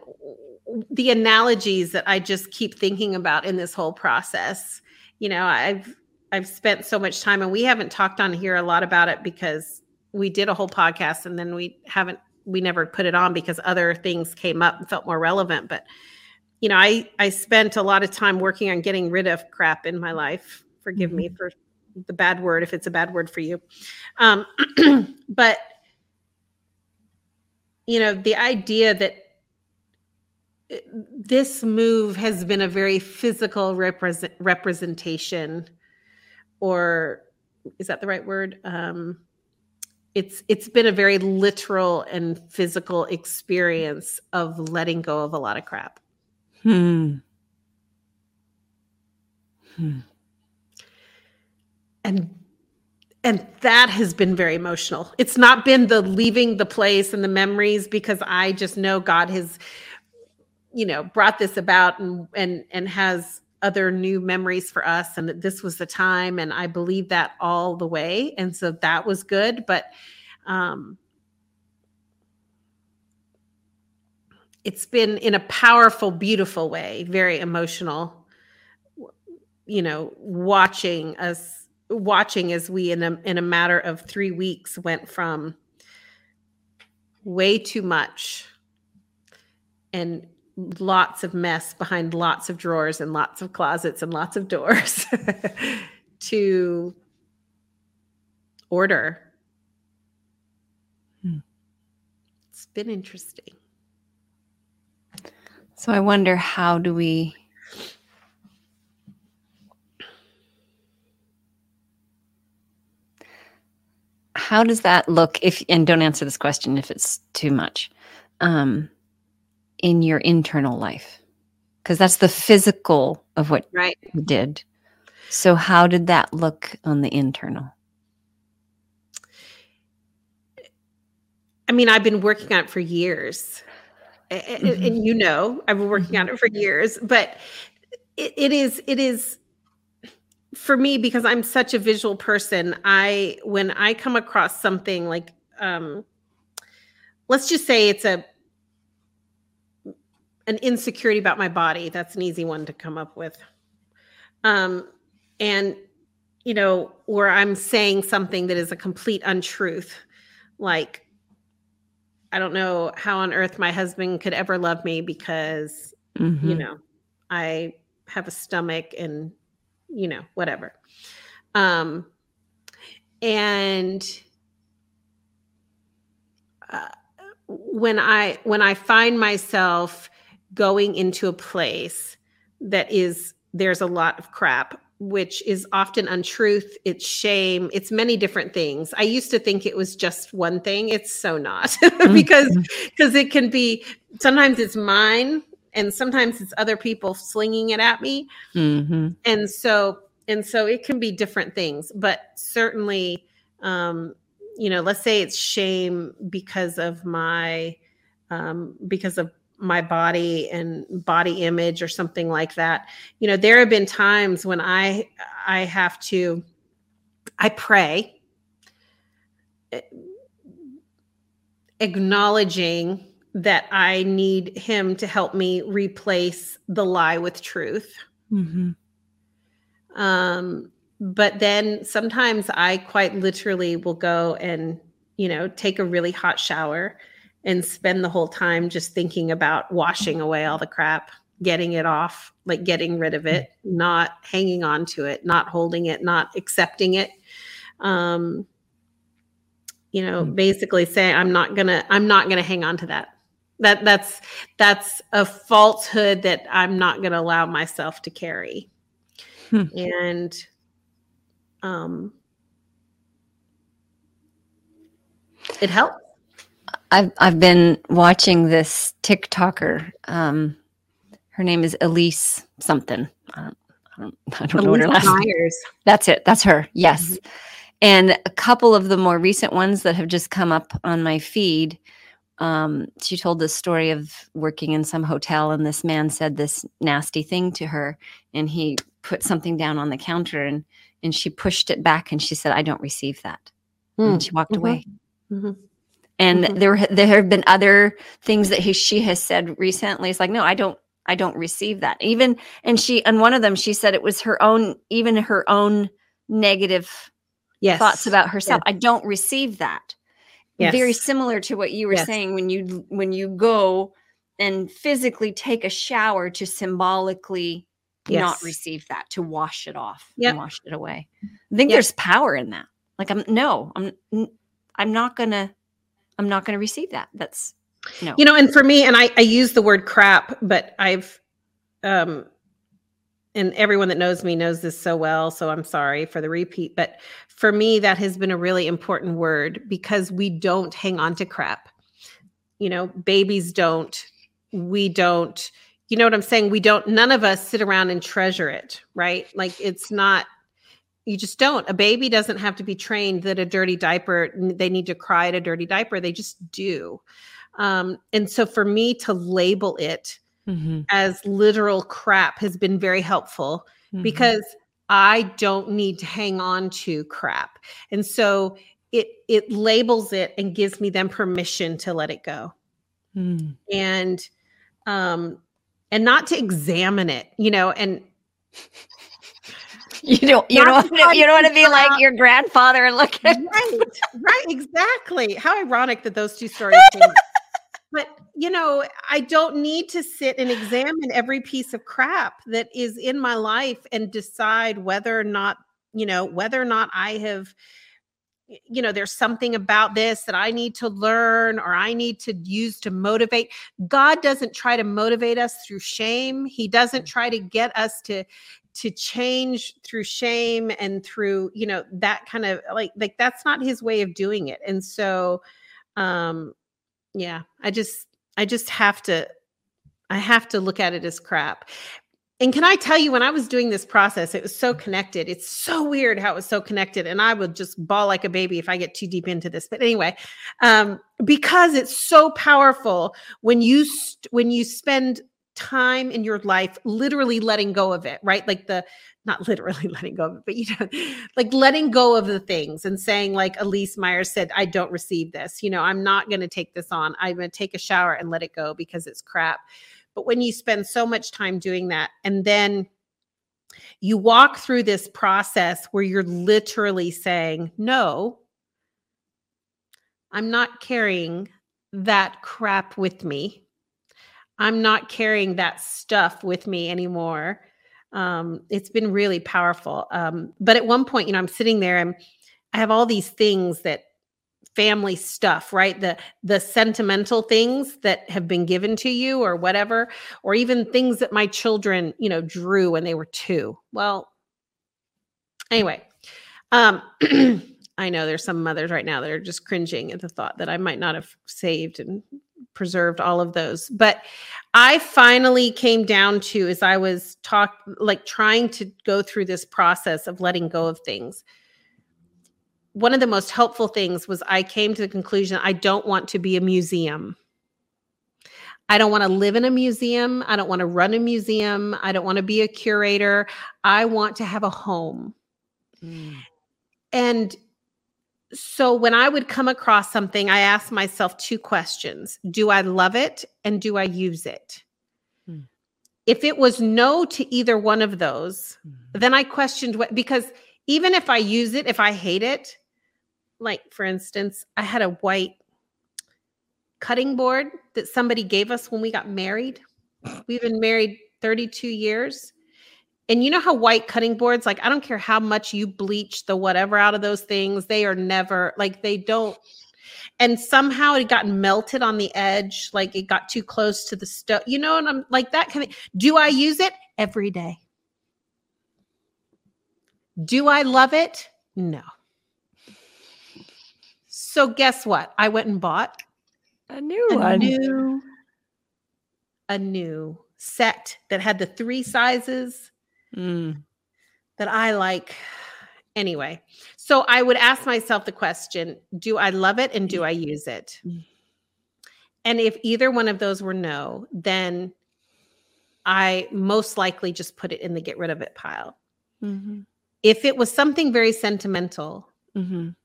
the analogies that i just keep thinking about in this whole process you know i've i've spent so much time and we haven't talked on here a lot about it because we did a whole podcast and then we haven't we never put it on because other things came up and felt more relevant. But you know i i spent a lot of time working on getting rid of crap in my life. Forgive me for the bad word if it's a bad word for you. Um but you know the idea that uh, this move has been a very physical represent, representation or is that the right word um it's it's been a very literal and physical experience of letting go of a lot of crap Hmm. Hmm. and and that has been very emotional. It's not been the leaving the place and the memories because I just know God has you know brought this about and and and has other new memories for us and that this was the time and I believe that all the way and so that was good but um it's been in a powerful beautiful way very emotional you know watching us watching as we in a in a matter of 3 weeks went from way too much and lots of mess behind lots of drawers and lots of closets and lots of doors to order. Hmm. It's been interesting. So I wonder how do we how does that look if and don't answer this question if it's too much um in your internal life because that's the physical of what right. you did. So, how did that look on the internal? I mean, I've been working on it for years. And, mm-hmm. and you know, I've been working on it for years, but it, it is, it is for me because I'm such a visual person. I, when I come across something like, um, let's just say it's a an insecurity about my body. That's an easy one to come up with. Um, and you know, where I'm saying something that is a complete untruth, like I don't know how on earth my husband could ever love me because mm-hmm. you know I have a stomach and you know whatever. Um, and uh, when I when I find myself going into a place that is there's a lot of crap which is often untruth it's shame it's many different things i used to think it was just one thing it's so not because because mm-hmm. it can be sometimes it's mine and sometimes it's other people slinging it at me mm-hmm. and so and so it can be different things but certainly um you know let's say it's shame because of my um because of my body and body image or something like that you know there have been times when i i have to i pray acknowledging that i need him to help me replace the lie with truth mm-hmm. um but then sometimes i quite literally will go and you know take a really hot shower and spend the whole time just thinking about washing away all the crap, getting it off, like getting rid of it, not hanging on to it, not holding it, not accepting it. Um, you know, hmm. basically saying I'm not gonna, I'm not gonna hang on to that. That that's that's a falsehood that I'm not gonna allow myself to carry. Hmm. And um it helps I've I've been watching this TikToker. Um, her name is Elyse something. I don't, I don't, I don't know what her last Myers. That's it. That's her. Yes. Mm-hmm. And a couple of the more recent ones that have just come up on my feed. Um, she told the story of working in some hotel, and this man said this nasty thing to her, and he put something down on the counter, and and she pushed it back, and she said, "I don't receive that," mm. and she walked mm-hmm. away. Mm-hmm. And mm-hmm. there there have been other things that he, she has said recently. It's like, no, I don't I don't receive that. Even and she and one of them she said it was her own even her own negative yes. thoughts about herself. Yes. I don't receive that. Yes. Very similar to what you were saying when you when you go and physically take a shower to symbolically not receive that, to wash it off, yep. and wash it away. I think yep. there's power in that. Like I'm no, I'm I'm not gonna I'm not going to receive that. That's no. You know, and for me, and I, I use the word crap, but I've, um, and everyone that knows me knows this so well. So I'm sorry for the repeat. But for me, that has been a really important word because we don't hang on to crap. You know, babies don't, we don't, you know what I'm saying? We don't, none of us sit around and treasure it, right? Like it's not, You just don't. A baby doesn't have to be trained that a dirty diaper, they need to cry at a dirty diaper. They just do. Um, and so for me to label it Mhm. as literal crap has been very helpful Mhm. because I don't need to hang on to crap. And so it it labels it and gives me then permission to let it go Mm. and um and not to examine it, you know, and you don't you Not don't want to, you don't want to be like your grandfather and look at right, right, exactly. How ironic that those two stories came. But you know, I don't need to sit and examine every piece of crap that is in my life and decide whether or not, you know, whether or not I have you know, there's something about this that I need to learn or I need to use to motivate. God doesn't try to motivate us through shame. He doesn't mm. try to get us to to change through shame and through you know that kind of like like that's not his way of doing it. And so um yeah i just i just have to i have to look at it as crap. And can i tell you when i was doing this process it was so connected. It's so weird how it was so connected and i would just bawl like a baby if i get too deep into this. But anyway um because it's so powerful when you st- when you spend time in your life literally letting go of it right? Like the not literally letting go of it but you know like letting go of the things and saying like elyse meyer said i don't receive this. You know i'm not going to take this on. I'm going to take a shower and let it go because it's crap. But when you spend so much time doing that and then you walk through this process where you're literally saying no i'm not carrying that crap with me I'm not carrying that stuff with me anymore. Um, it's been really powerful. Um, but at one point, you know, I'm sitting there and I have all these things that family stuff, right? The the sentimental things that have been given to you or whatever, or even things that my children, you know, drew when they were two. Well, anyway, um, I know there's some mothers right now that are just cringing at the thought that I might not have saved and preserved all of those. But I finally came down to as I was talk like trying to go through this process of letting go of things. One of the most helpful things was I came to the conclusion I don't want to be a museum. I don't want to live in a museum. I don't want to run a museum. I don't want to be a curator. I want to have a home. Mm. And so when I would come across something, I asked myself two questions Do I love it and do I use it? Hmm. If it was no to either one of those, Mm. then I questioned what, because even if I use it, if I hate it, like for instance, I had a white cutting board that somebody gave us when we got married. We've been married 32 years. And you know how white cutting boards, like, I don't care how much you bleach the whatever out of those things, they are never like they don't. And somehow it got melted on the edge, like it got too close to the stove, you know, and I'm like that kind of. Do I use it every day? Do I love it? No. So guess what? I went and bought A new a one. new a new set that had the three sizes Mm. that I like. Anyway, so I would ask myself the question Do I love it and do I use it? Mm. And if either one of those were no, then I most likely just put it in the get rid of it pile. Mhm. If it was something very sentimental, Mhm.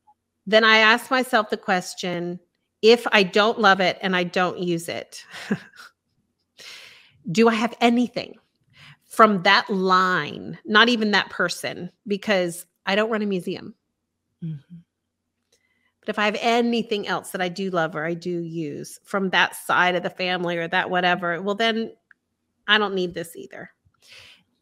then I ask myself the question if I don't love it and I don't use it, do I have anything from that line, not even that person, because I don't run a museum. Mhm. But if I have anything else that I do love or I do use from that side of the family or that whatever, well, then I don't need this either.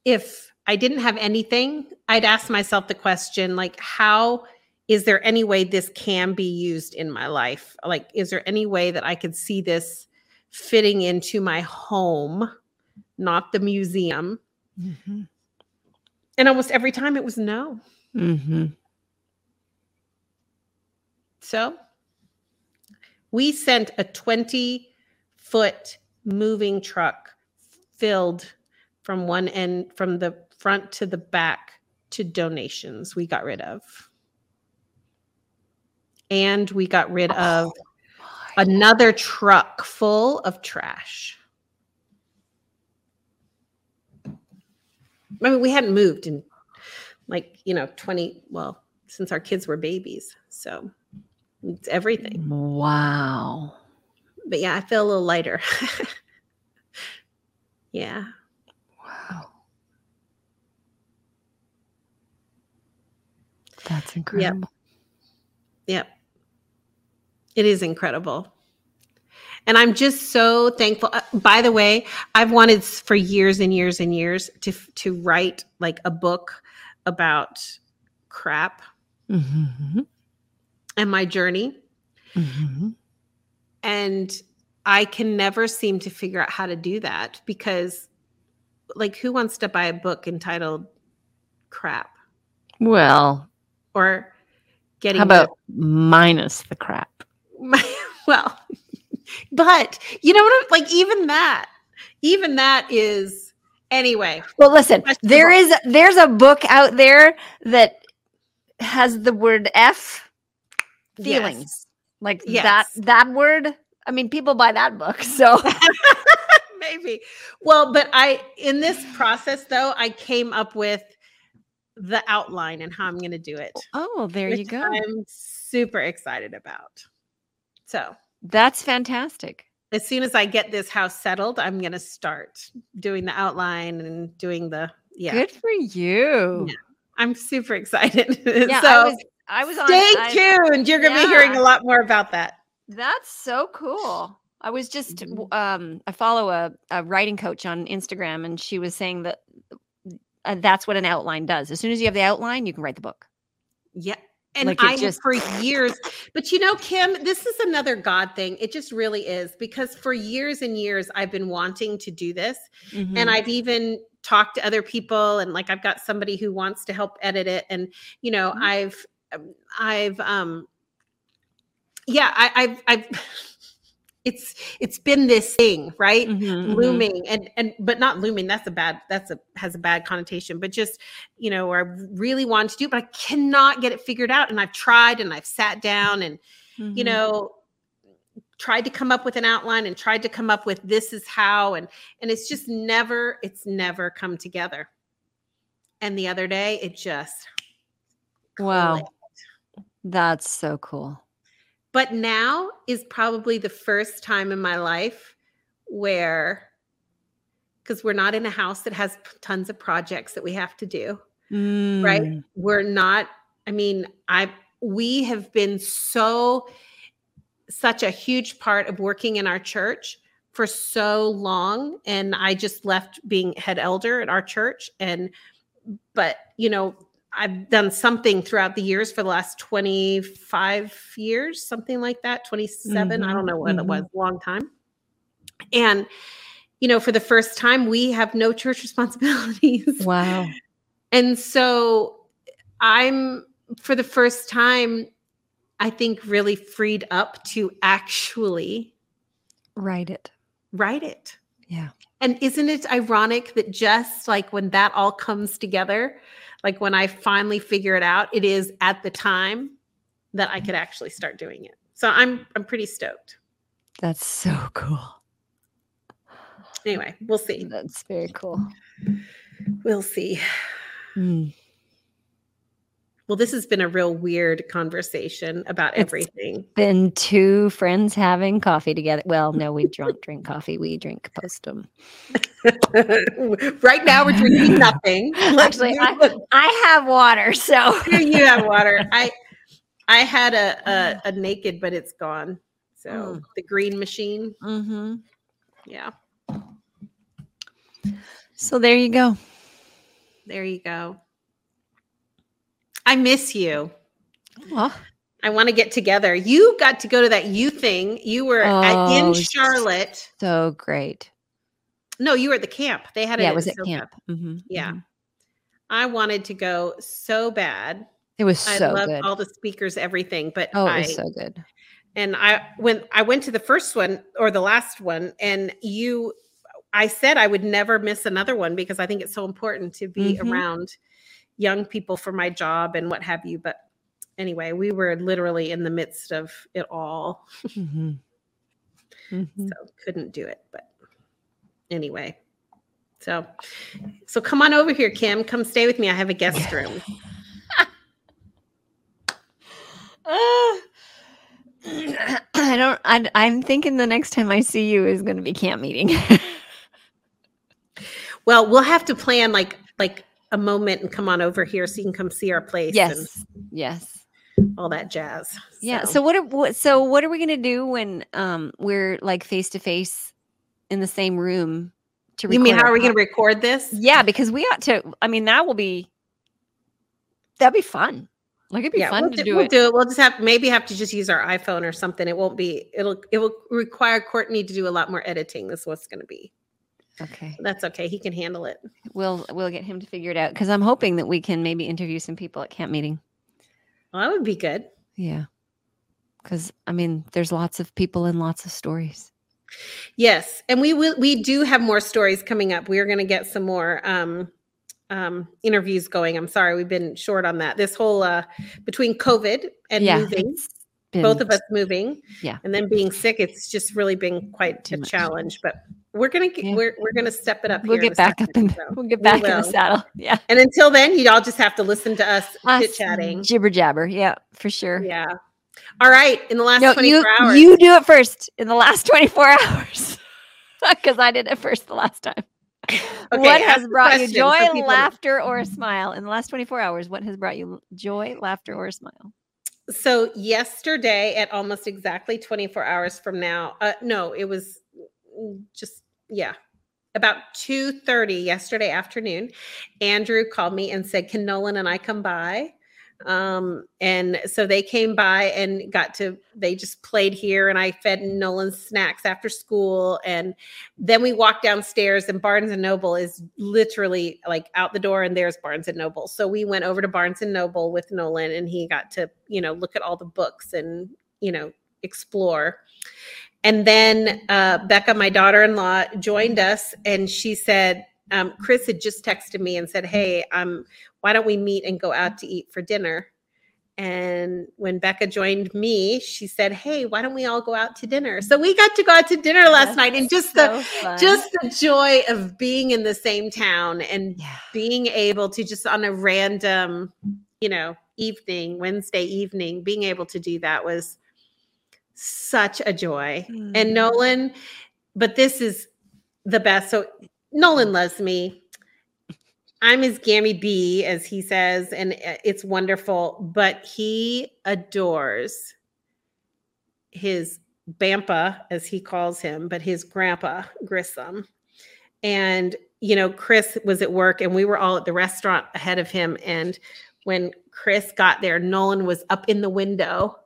If I didn't have anything, I'd ask myself the question like, how is there any way this can be used in my life? Like, is there any way that I could see this fitting into my home, not the museum? Mhm. And almost every time it was no. Mhm. So we sent a 20 foot moving truck filled from one end, from the front to the back to donations we got rid of. And we got rid of another truck full of trash. I mean, we hadn't moved in like, you know, 20, well, since our kids were babies. So it's everything. Wow. But yeah, I feel a little lighter. yeah. Wow. That's incredible. Yep. It is incredible. And I'm just so thankful. Uh, by the way, I've wanted for years and years and years to to write like a book about crap Mm-hmm. and my journey. Mm-hmm. And I can never seem to figure out how to do that because like who wants to buy a book entitled crap Well, or getting how about minus the crap? well, but you know what? Like even that, even that is anyway. Well, listen, there is there's a book out there that has the word F feelings. Yes. Like Yes. that that word. I mean, people buy that book. So Maybe. Well, but I in this process though, I came up with the outline and how I'm going to do it. Oh, there you go. I'm super excited about. So, That's fantastic. as soon as I get this house settled, I'm going to start doing the outline and doing the yeah. Good for you. Yeah. I'm super excited. Yeah, so, I was I was on stay I- tuned. You're going to be hearing a lot more about that. That's so cool. I was just Mhm. um I follow a, a writing coach on Instagram and she was saying that uh, that's what an outline does. As soon as you have the outline, you can write the book. Yeah. And Like, I just- for years, but you know, Kim, this is another God thing. It just really is because for years and years I've been wanting to do this. Mm-hmm. And I've even talked to other people and like I've got somebody who wants to help edit it. And, you know, Mhm. I've um, I've um yeah, I, I've I've it's it's been this thing, right? Mm-hmm, looming and and but not looming that's a bad that's a has a bad connotation but just you know i really want to do but i cannot get it figured out and i've tried and i've sat down and Mm-hmm. you know tried to come up with an outline and tried to come up with this is how and and it's just never it's never come together and the other day it just Wow. clicked. That's so cool. But now is probably the first time in my life where because we're not in a house that has tons of projects that we have to do right Mm. we're not i mean i we have been so such a huge part of working in our church for so long and i just left being head elder at our church and but you know i've done something throughout the years for the last 25 years something like that 27 i don't know what it mhm. was long time and you know for the first time we have no church responsibilities Wow. and so I'm for the first time, I think really freed up to actually Write it. write it. Yeah. And isn't it ironic that just like when that all comes together, like when I finally figure it out, it is at the time that I could actually start doing it. So I'm I'm pretty stoked. That's so cool. Anyway, we'll see. That's very cool. We'll see. Mm. Well, this has been a real weird conversation about It's- everything. Been two friends having coffee together. Well, no, we don't drink coffee. We drink postum. right now we're drinking nothing. Actually, I, I have water, so you have water. I I had a, a a naked, but it's gone. So Mm. the green machine. hmm Yeah, So there you go. there you go. I miss you. Well, I want to get together. You got to go to that you thing. You were at, Oh, in Charlotte. so great. No, you were at the camp. They had it. Yeah, it was at camp. hmm Yeah. I wanted to go so bad. It was I so loved good. all the speakers, everything. But Oh, it I, was so good. and I when I went to the first one or the last one, and you, I said I would never miss another one because I think it's so important to be Mhm. around, young people for my job and what have you. But anyway, we were literally in the midst of it all. Mhm. Mhm. so couldn't do it but anyway so so come on over here kim come stay with me i have a guest room Ah. I don't. I, I'm thinking the next time I see you is going to be camp meeting. well we'll have to plan like like a moment and come on over here so you can come see our place yes. Yes. all that jazz Yeah. So what? Are, what so what are we going to do when um we're like face to face in the same room to you mean how are we going to record this Yeah, because we ought to. I mean, that will be that'd be fun. Like it'd be yeah fun we'll, to do, do we'll it. do it we'll just have maybe have to just use our iphone or something it won't be it'll it will require courtney to do a lot more editing this is what's going to be Okay, that's okay he can handle it we'll we'll get him to figure it out because I'm hoping that we can maybe interview some people at camp meeting. well, that would be good Yeah, because I mean, there's lots of people and lots of stories. Yes, and we will. We do have more stories coming up. We are going to get some more um, um, interviews going. I'm sorry, we've been short on that. This whole uh, between COVID and yeah, moving, been- both of us moving, Yeah. and then being sick, it's just really been quite a much. challenge. But we're gonna get, Yeah. we're we're gonna step it up. We'll get back up in so. we'll get We back in the saddle. Yeah, And until then, you all just have to listen to us Us chit chatting. jibber jabber. Yeah, for sure. Yeah. All right. In the last No, 24 you hours, you do it first in the last 24 hours because I did it first the last time. Okay, what has brought you joy, for people to- laughter, or a smile in the last 24 hours? What has brought you joy, laughter, or a smile? so yesterday at almost exactly 24 hours from now uh no it was mm, just yeah. About 2.30 yesterday afternoon andrew called me and said can nolan and i come by? Um and so they came by and got to they just played here and i fed nolan snacks after school. And then we walked downstairs and barnes and noble is literally like out the door and there's barnes and noble. So we went over to barnes and noble with nolan and he got to you know look at all the books and you know explore and then uh, becca my daughter-in-law joined us and she said um, chris had just texted me and said hey um, why don't we meet and go out to eat for dinner? And when becca joined me she said hey why don't we all go out to dinner? So we got to go out to dinner last night and just the just the joy of being in the same town and yeah. being able to just on a random, you know, evening, Wednesday evening, being able to do that was such a joy. Mm. And Nolan, but this is the best. So Nolan loves me. I'm his gammy bee, as he says, and uh, it's wonderful. But he adores his Bampa, as he calls him, but his grandpa Grissom. And you know, Chris was at work, and we were all at the restaurant ahead of him. And when Chris got there, Nolan was up in the window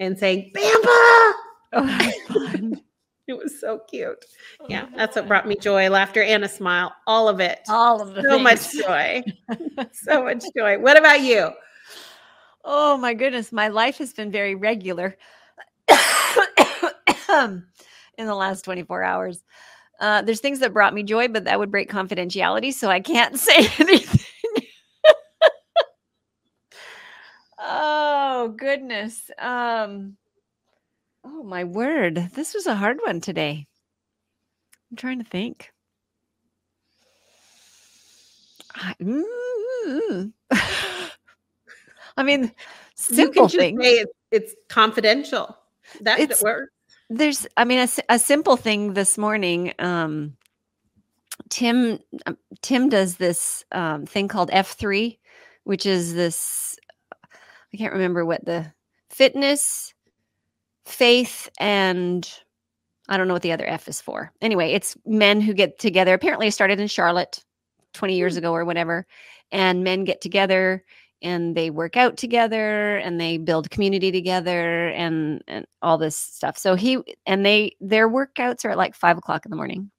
and saying Bampa. Oh, that's fun. It was so cute. Yeah, that's what brought me joy, laughter, and a smile. All of it. all of the so much joy. so much joy. What about you? Oh my goodness, my life has been very regular in the last 24 hours. Uh, there's things that brought me joy, but that would break confidentiality, so I can't say anything. oh goodness. Um, oh my word, this was a hard one today. I'm trying to think. I, mm, I mean, you simple say it's, it's confidential. That It's- there's i mean a simple thing this morning um tim um, tim does this um thing called f3 which is this i can't remember what the fitness faith and i don't know what the other f is for. Anyway it's men who get together. Apparently it started in charlotte 20 years hmm. ago or whatever and men get together and they work out together and they build community together and and all this stuff. So he and they their workouts are at like five o'clock in the morning.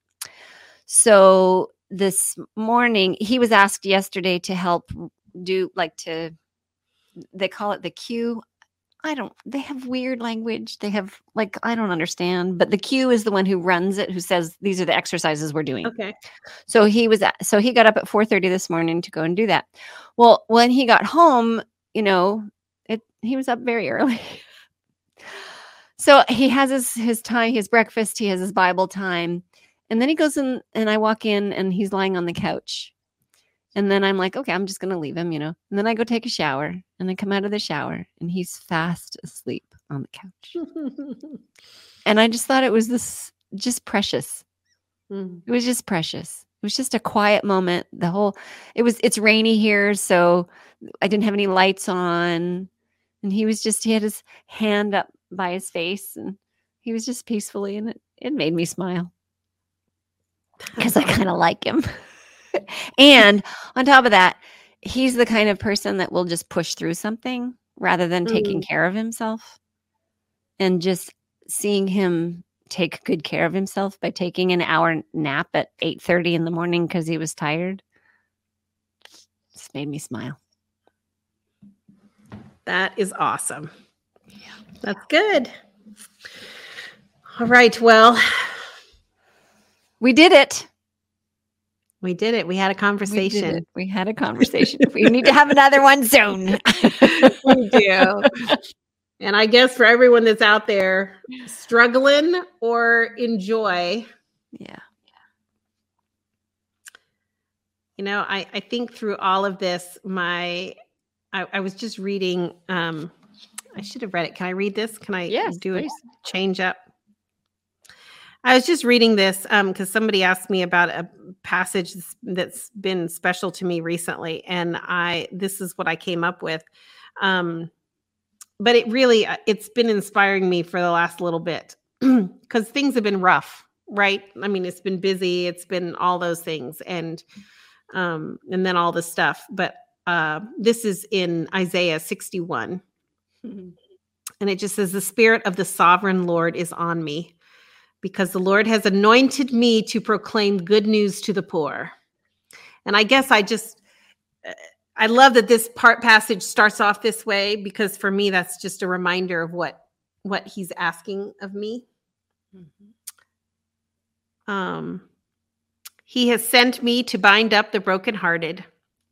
So this morning he was asked yesterday to help do like to they call it the q I don't. They have weird language. They have like I don't understand. But the Q is the one who runs it, who says these are the exercises we're doing. Okay. So he was at, so he got up at 4:30 this morning to go and do that. Well, when he got home, you know, it he was up very early. so he has his his time, his breakfast, he has his Bible time. And then he goes in and I walk in and he's lying on the couch. And then I'm like, okay, I'm just going to leave him, you know. And then I go take a shower and I come out of the shower and he's fast asleep on the couch. And I just thought it was this just precious. Mm. It was just precious. It was just a quiet moment. The whole it was it's rainy here, so I didn't have any lights on. And he was just he had his hand up by his face and he was just peacefully and it, it made me smile because I kind of like him. And on top of that, he's the kind of person that will just push through something rather than taking mm. care of himself. And just seeing him take good care of himself by taking an hour nap at 8:30 in the morning cuz he was tired just made me smile. That is awesome. That's good. All right. Well, We did it. We did it. We had a conversation. it. we had a conversation. we need to have another one soon. we do. And I guess for everyone that's out there struggling or enjoy, yeah. you know, I, I think through all of this, my I, I was just reading um I should have read it. Can I read this? Can I Yes, do a change up? I was just reading this um because somebody asked me about a passage that's- been special to me recently, and I this is what I came up with. Um but it really uh, it's been inspiring me for the last little bit because things have been rough right? I mean it's been busy it's been all those things and um and then all the stuff. But uh this is in isaiah 61 and it just says the spirit of the sovereign lord is on me because the lord has anointed me to proclaim good news to the poor. And i guess i just i love that this part passage starts off this way because for me that's just a reminder of what what he's asking of me. Um he has sent me to bind up the brokenhearted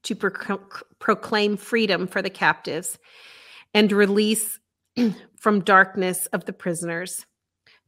to procl- proclaim freedom for the captives and release from darkness of the prisoners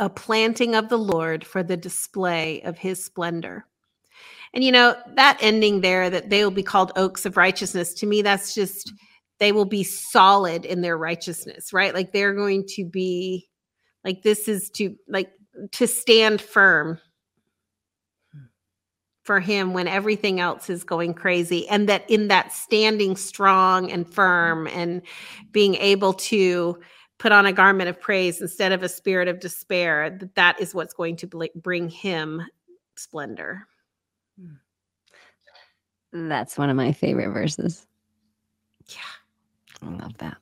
a planting of the Lord for the display of his splendor. And you know, that ending there, that they will be called oaks of righteousness, to me, that's just, they will be solid in their righteousness, right? Like they're going to be, like, this is to, like, to stand firm for him when everything else is going crazy. And that in that standing strong and firm and being able to, put on a garment of praise instead of a spirit of despair that that is what's going to bl- bring him splendor That's one of my favorite verses. yeah I love that.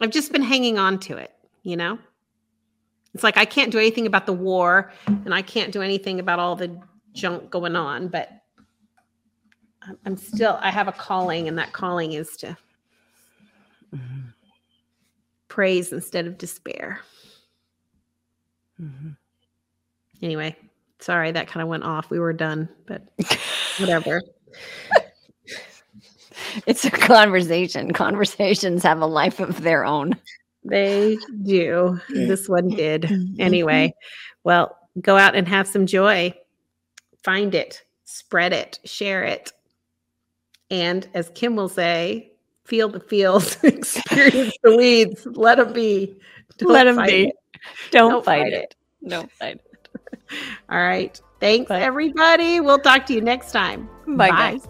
i've just been hanging on to it you know it's like i can't do anything about the war and i can't do anything about all the junk going on but I'm- still i have a calling and that calling is to Mhm. Praise instead of despair Mhm. anyway sorry that kind of went off we were done but whatever It's a conversation. Conversations have a life of their own. They do. This one did. Anyway, well, go out and have some joy. Find it, spread it, share it. And as Kim will say, feel the feels, experience the weeds, let them be. Don't Let 'em fight be. it. Don't, Don't fight fight it. Don't fight it. All right. Thanks, Bye. everybody. We'll talk to you next time. Bye, guys.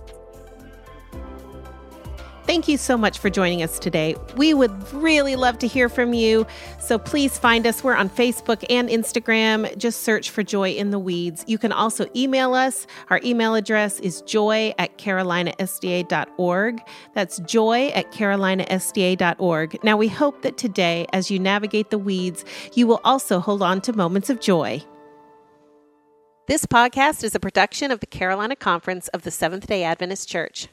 Thank you so much for joining us today. We would really love to hear from you. So please find us. We're on Facebook and Instagram. Just search for Joy in the Weeds. You can also email us. Our email address is joy at carolinasda.org. That's joy at carolinasda.org. Now, we hope that today, as you navigate the weeds, you will also hold on to moments of joy. This podcast is a production of the Carolina Conference of the Seventh day Adventist Church.